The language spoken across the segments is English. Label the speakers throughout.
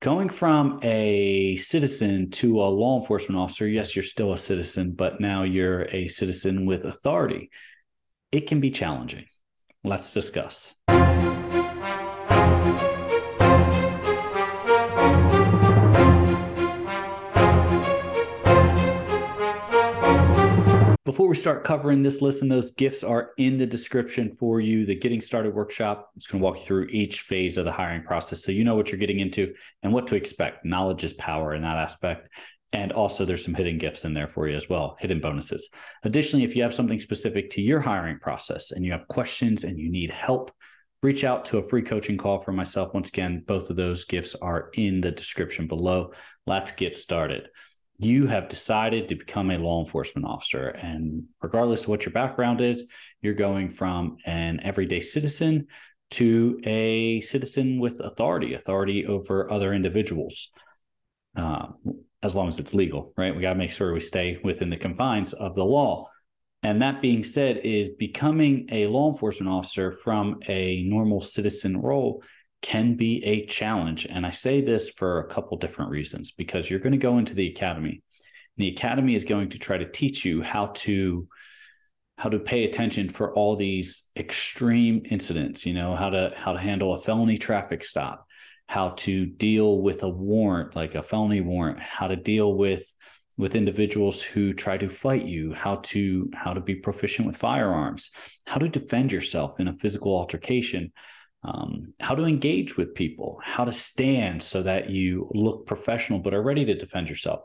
Speaker 1: going from a citizen to a law enforcement officer, yes, you're still a citizen, but now you're a citizen with authority. It can be challenging. Let's discuss. Before we start covering this listen, those gifts are in the description for you. The Getting Started workshop is going to walk you through each phase of the hiring process so you know what you're getting into and what to expect. Knowledge is power in that aspect. And also, there's some hidden gifts in there for you as well, hidden bonuses. Additionally, if you have something specific to your hiring process and you have questions and you need help, reach out to a free coaching call for myself. Once again, both of those gifts are in the description below. Let's get started you have decided to become a law enforcement officer. And regardless of what your background is, you're going from an everyday citizen to a citizen with authority, authority over other individuals, uh, as long as it's legal, right? We got to make sure we stay within the confines of the law. And that being said, is becoming a law enforcement officer from a normal citizen role can be a challenge. And I say this for a couple different reasons because you're going to go into the academy. The academy is going to try to teach you how to how to pay attention for all these extreme incidents, you know, how to how to handle a felony traffic stop, how to deal with a warrant like a felony warrant, how to deal with with individuals who try to fight you, how to how to be proficient with firearms, how to defend yourself in a physical altercation um, how to engage with people, how to stand so that you look professional but are ready to defend yourself.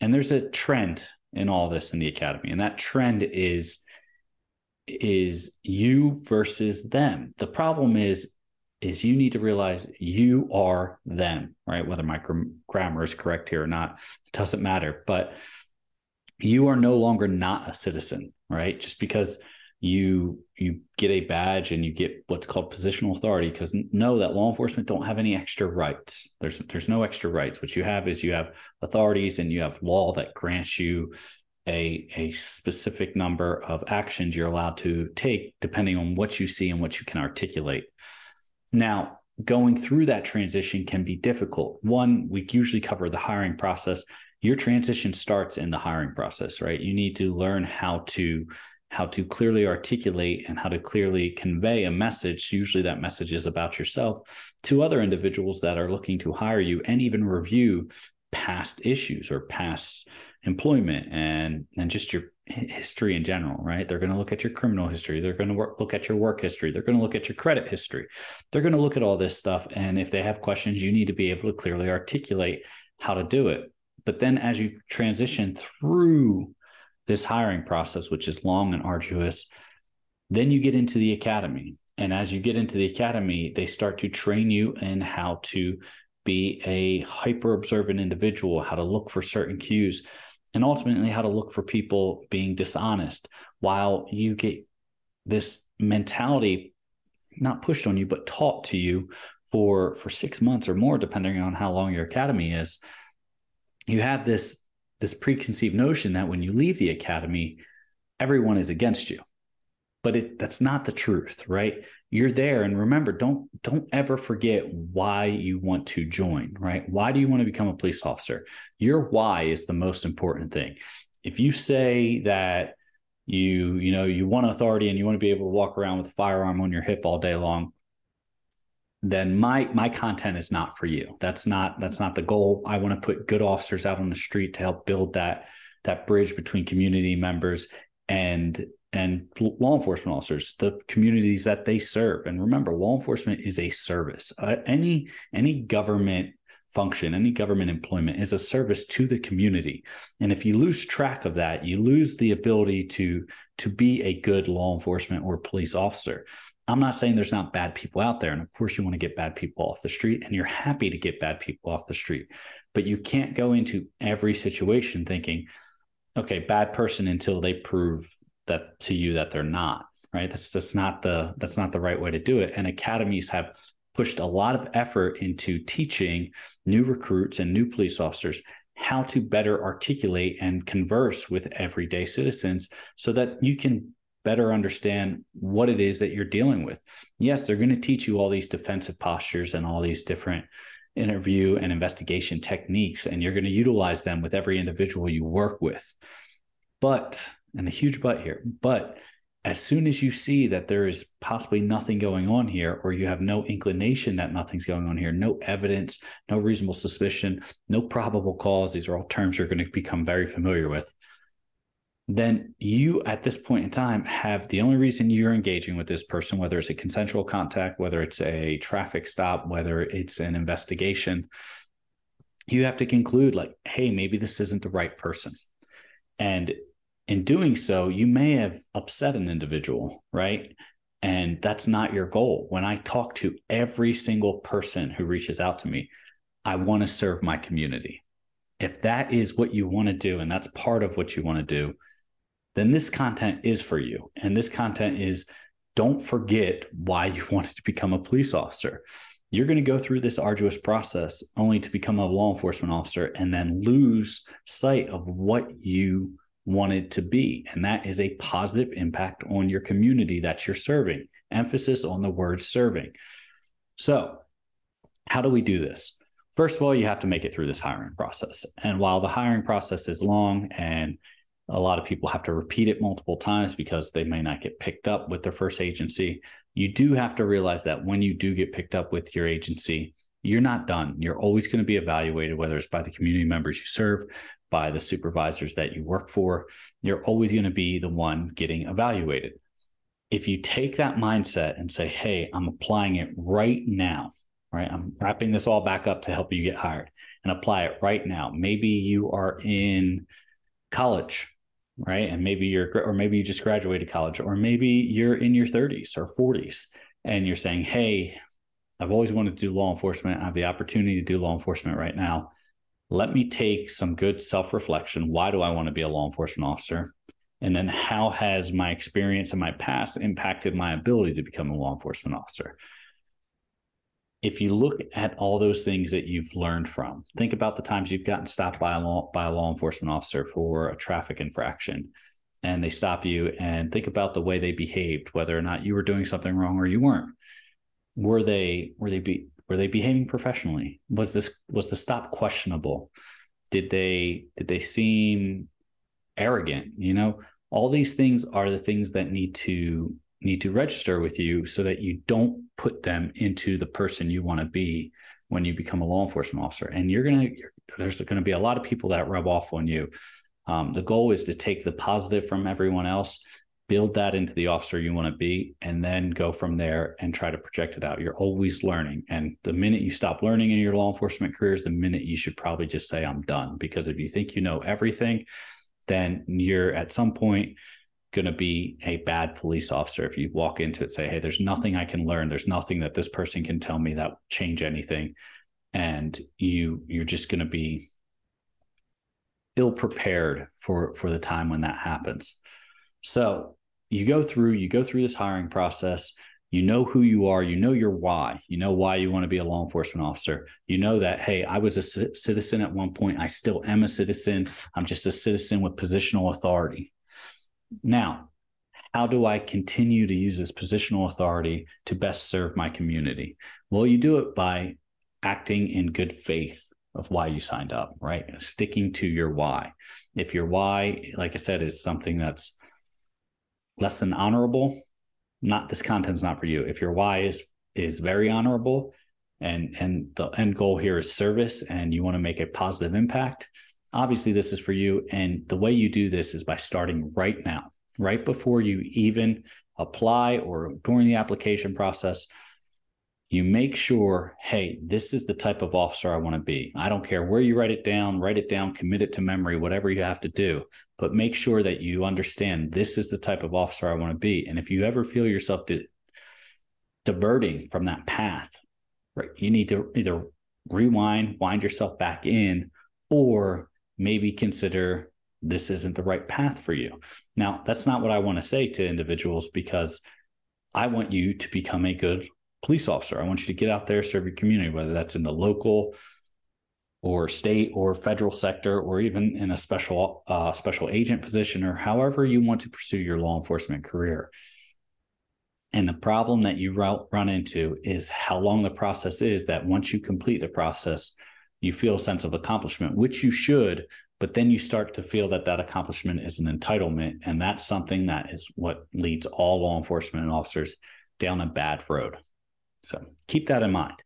Speaker 1: And there's a trend in all this in the academy, and that trend is is you versus them. The problem is is you need to realize you are them, right? Whether my grammar is correct here or not, it doesn't matter. But you are no longer not a citizen, right? Just because you you get a badge and you get what's called positional authority because know that law enforcement don't have any extra rights. There's there's no extra rights. What you have is you have authorities and you have law that grants you a a specific number of actions you're allowed to take depending on what you see and what you can articulate. Now going through that transition can be difficult. One we usually cover the hiring process. Your transition starts in the hiring process right? You need to learn how to how to clearly articulate and how to clearly convey a message. Usually, that message is about yourself to other individuals that are looking to hire you and even review past issues or past employment and and just your history in general right? They're going to look at your criminal history. They're going to work, look at your work history. They're going to look at your credit history. They're going to look at all this stuff and if they have questions you need to be able to clearly articulate how to do it. But then as you transition through this hiring process, which is long and arduous. Then you get into the academy. And as you get into the academy, they start to train you in how to be a hyper observant individual, how to look for certain cues, and ultimately how to look for people being dishonest while you get this mentality not pushed on you, but taught to you for for six months or more, depending on how long your academy is. You have this this preconceived notion that when you leave the academy, everyone is against you. But it, that's not the truth, right? You're there, and remember, don't don't ever forget why you want to join, right? Why do you want to become a police officer? Your why is the most important thing. If you say that you you know you want authority and you want to be able to walk around with a firearm on your hip all day long, then my my content is not for you. That's not that's not the goal. I want to put good officers out on the street to help build that that bridge between community members and and law enforcement officers, the communities that they serve. And remember, law enforcement is a service. Uh, any any government function, any government employment is a service to the community. And if you lose track of that, you lose the ability to to be a good law enforcement or police officer. I'm not saying there's not bad people out there. And of course, you want to get bad people off the street and you're happy to get bad people off the street. But you can't go into every situation thinking, okay, bad person until they prove that to you that they're not, right? That's that's not the that's not the right way to do it. And academies have pushed a lot of effort into teaching new recruits and new police officers how to better articulate and converse with everyday citizens so that you can better understand what it is that you're dealing with. Yes, they're going to teach you all these defensive postures and all these different interview and investigation techniques, and you're going to utilize them with every individual you work with. But, and a huge but here, but as soon as you see that there is possibly nothing going on here, or you have no inclination that nothing's going on here, no evidence, no reasonable suspicion, no probable cause, these are all terms you're going to become very familiar with, then you at this point in time have the only reason you're engaging with this person, whether it's a consensual contact, whether it's a traffic stop, whether it's an investigation, you have to conclude, like, hey, maybe this isn't the right person. And in doing so, you may have upset an individual, right? And that's not your goal. When I talk to every single person who reaches out to me, I want to serve my community. If that is what you want to do, and that's part of what you want to do, then this content is for you. And this content is don't forget why you wanted to become a police officer. You're going to go through this arduous process only to become a law enforcement officer and then lose sight of what you wanted to be. And that is a positive impact on your community that you're serving. Emphasis on the word serving. So, how do we do this? First of all, you have to make it through this hiring process. And while the hiring process is long and a lot of people have to repeat it multiple times because they may not get picked up with their first agency, you do have to realize that when you do get picked up with your agency, you're not done. You're always going to be evaluated, whether it's by the community members you serve, by the supervisors that you work for. You're always going to be the one getting evaluated. If you take that mindset and say, hey, I'm applying it right now, right? I'm wrapping this all back up to help you get hired and apply it right now. Maybe you are in college, right? And maybe you're, or maybe you just graduated college, or maybe you're in your 30s or 40s and you're saying, hey, I've always wanted to do law enforcement. I have the opportunity to do law enforcement right now let me take some good self reflection. Why do I want to be a law enforcement officer? And then how has my experience and my past impacted my ability to become a law enforcement officer? If you look at all those things that you've learned from, think about the times you've gotten stopped by a law, by a law enforcement officer for a traffic infraction and they stop you and think about the way they behaved, whether or not you were doing something wrong or you weren't. Were they were they be were they behaving professionally? Was this was the stop questionable? Did they did they seem arrogant? You know, all these things are the things that need to need to register with you so that you don't put them into the person you want to be when you become a law enforcement officer. And you're gonna there's going to be a lot of people that rub off on you. Um, the goal is to take the positive from everyone else build that into the officer you want to be and then go from there and try to project it out you're always learning and the minute you stop learning in your law enforcement careers the minute you should probably just say i'm done because if you think you know everything then you're at some point going to be a bad police officer if you walk into it say hey there's nothing i can learn. There's nothing that this person can tell me that change anything. And you you're just going to be ill prepared for for the time when that happens. So you go through you go through this hiring process. You know who you are. You know your why. You know why you want to be a law enforcement officer. You know that hey i was a c- citizen at one point. I still am a citizen. I'm just a citizen with positional authority now how do i continue to use this positional authority to best serve my community? Well you do it by acting in good faith of why you signed up right? Sticking to your why. If your why like i said is something that's less than honorable, not this content's not for you. If your why is is very honorable and and the end goal here is service and you want to make a positive impact, obviously this is for you. And the way you do this is by starting right now, right before you even apply or during the application process you make sure, hey, this is the type of officer I want to be. I don't care where you write it down, write it down, commit it to memory, whatever you have to do, but make sure that you understand this is the type of officer I want to be. And if you ever feel yourself di- diverting from that path, right, you need to either rewind, wind yourself back in, or maybe consider this isn't the right path for you. Now, that's not what I want to say to individuals because I want you to become a good police officer. I want you to get out there, serve your community, whether that's in the local or state or federal sector, or even in a special uh, special agent position, or however you want to pursue your law enforcement career. And the problem that you run into is how long the process is that once you complete the process, you feel a sense of accomplishment, which you should, but then you start to feel that that accomplishment is an entitlement. And that's something that is what leads all law enforcement officers down a bad road. So keep that in mind.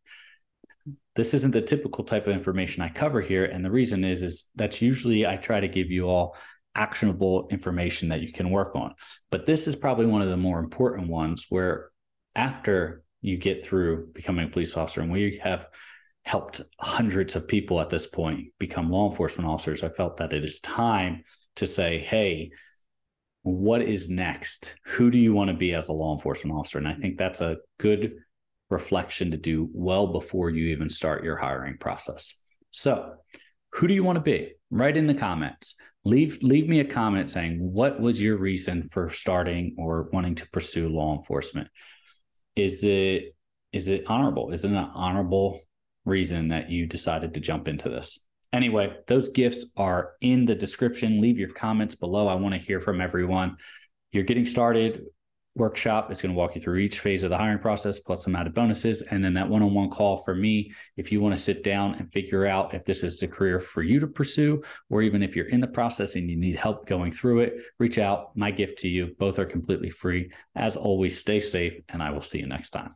Speaker 1: This isn't the typical type of information I cover here. And the reason is, is that's usually I try to give you all actionable information that you can work on. But this is probably one of the more important ones where after you get through becoming a police officer and we have helped hundreds of people at this point become law enforcement officers, I felt that it is time to say, hey, what is next? Who do you want to be as a law enforcement officer? And I think that's a good reflection to do well before you even start your hiring process. So, who do you want to be? Write in the comments. Leave leave me a comment saying what was your reason for starting or wanting to pursue law enforcement? Is it is it honorable? Is it an honorable reason that you decided to jump into this? Anyway, those gifts are in the description. Leave your comments below. I want to hear from everyone. You're getting started workshop is going to walk you through each phase of the hiring process plus some added bonuses and then that one-on-one call for me if you want to sit down and figure out if this is the career for you to pursue or even if you're in the process and you need help going through it reach out my gift to you both are completely free as always stay safe and i will see you next time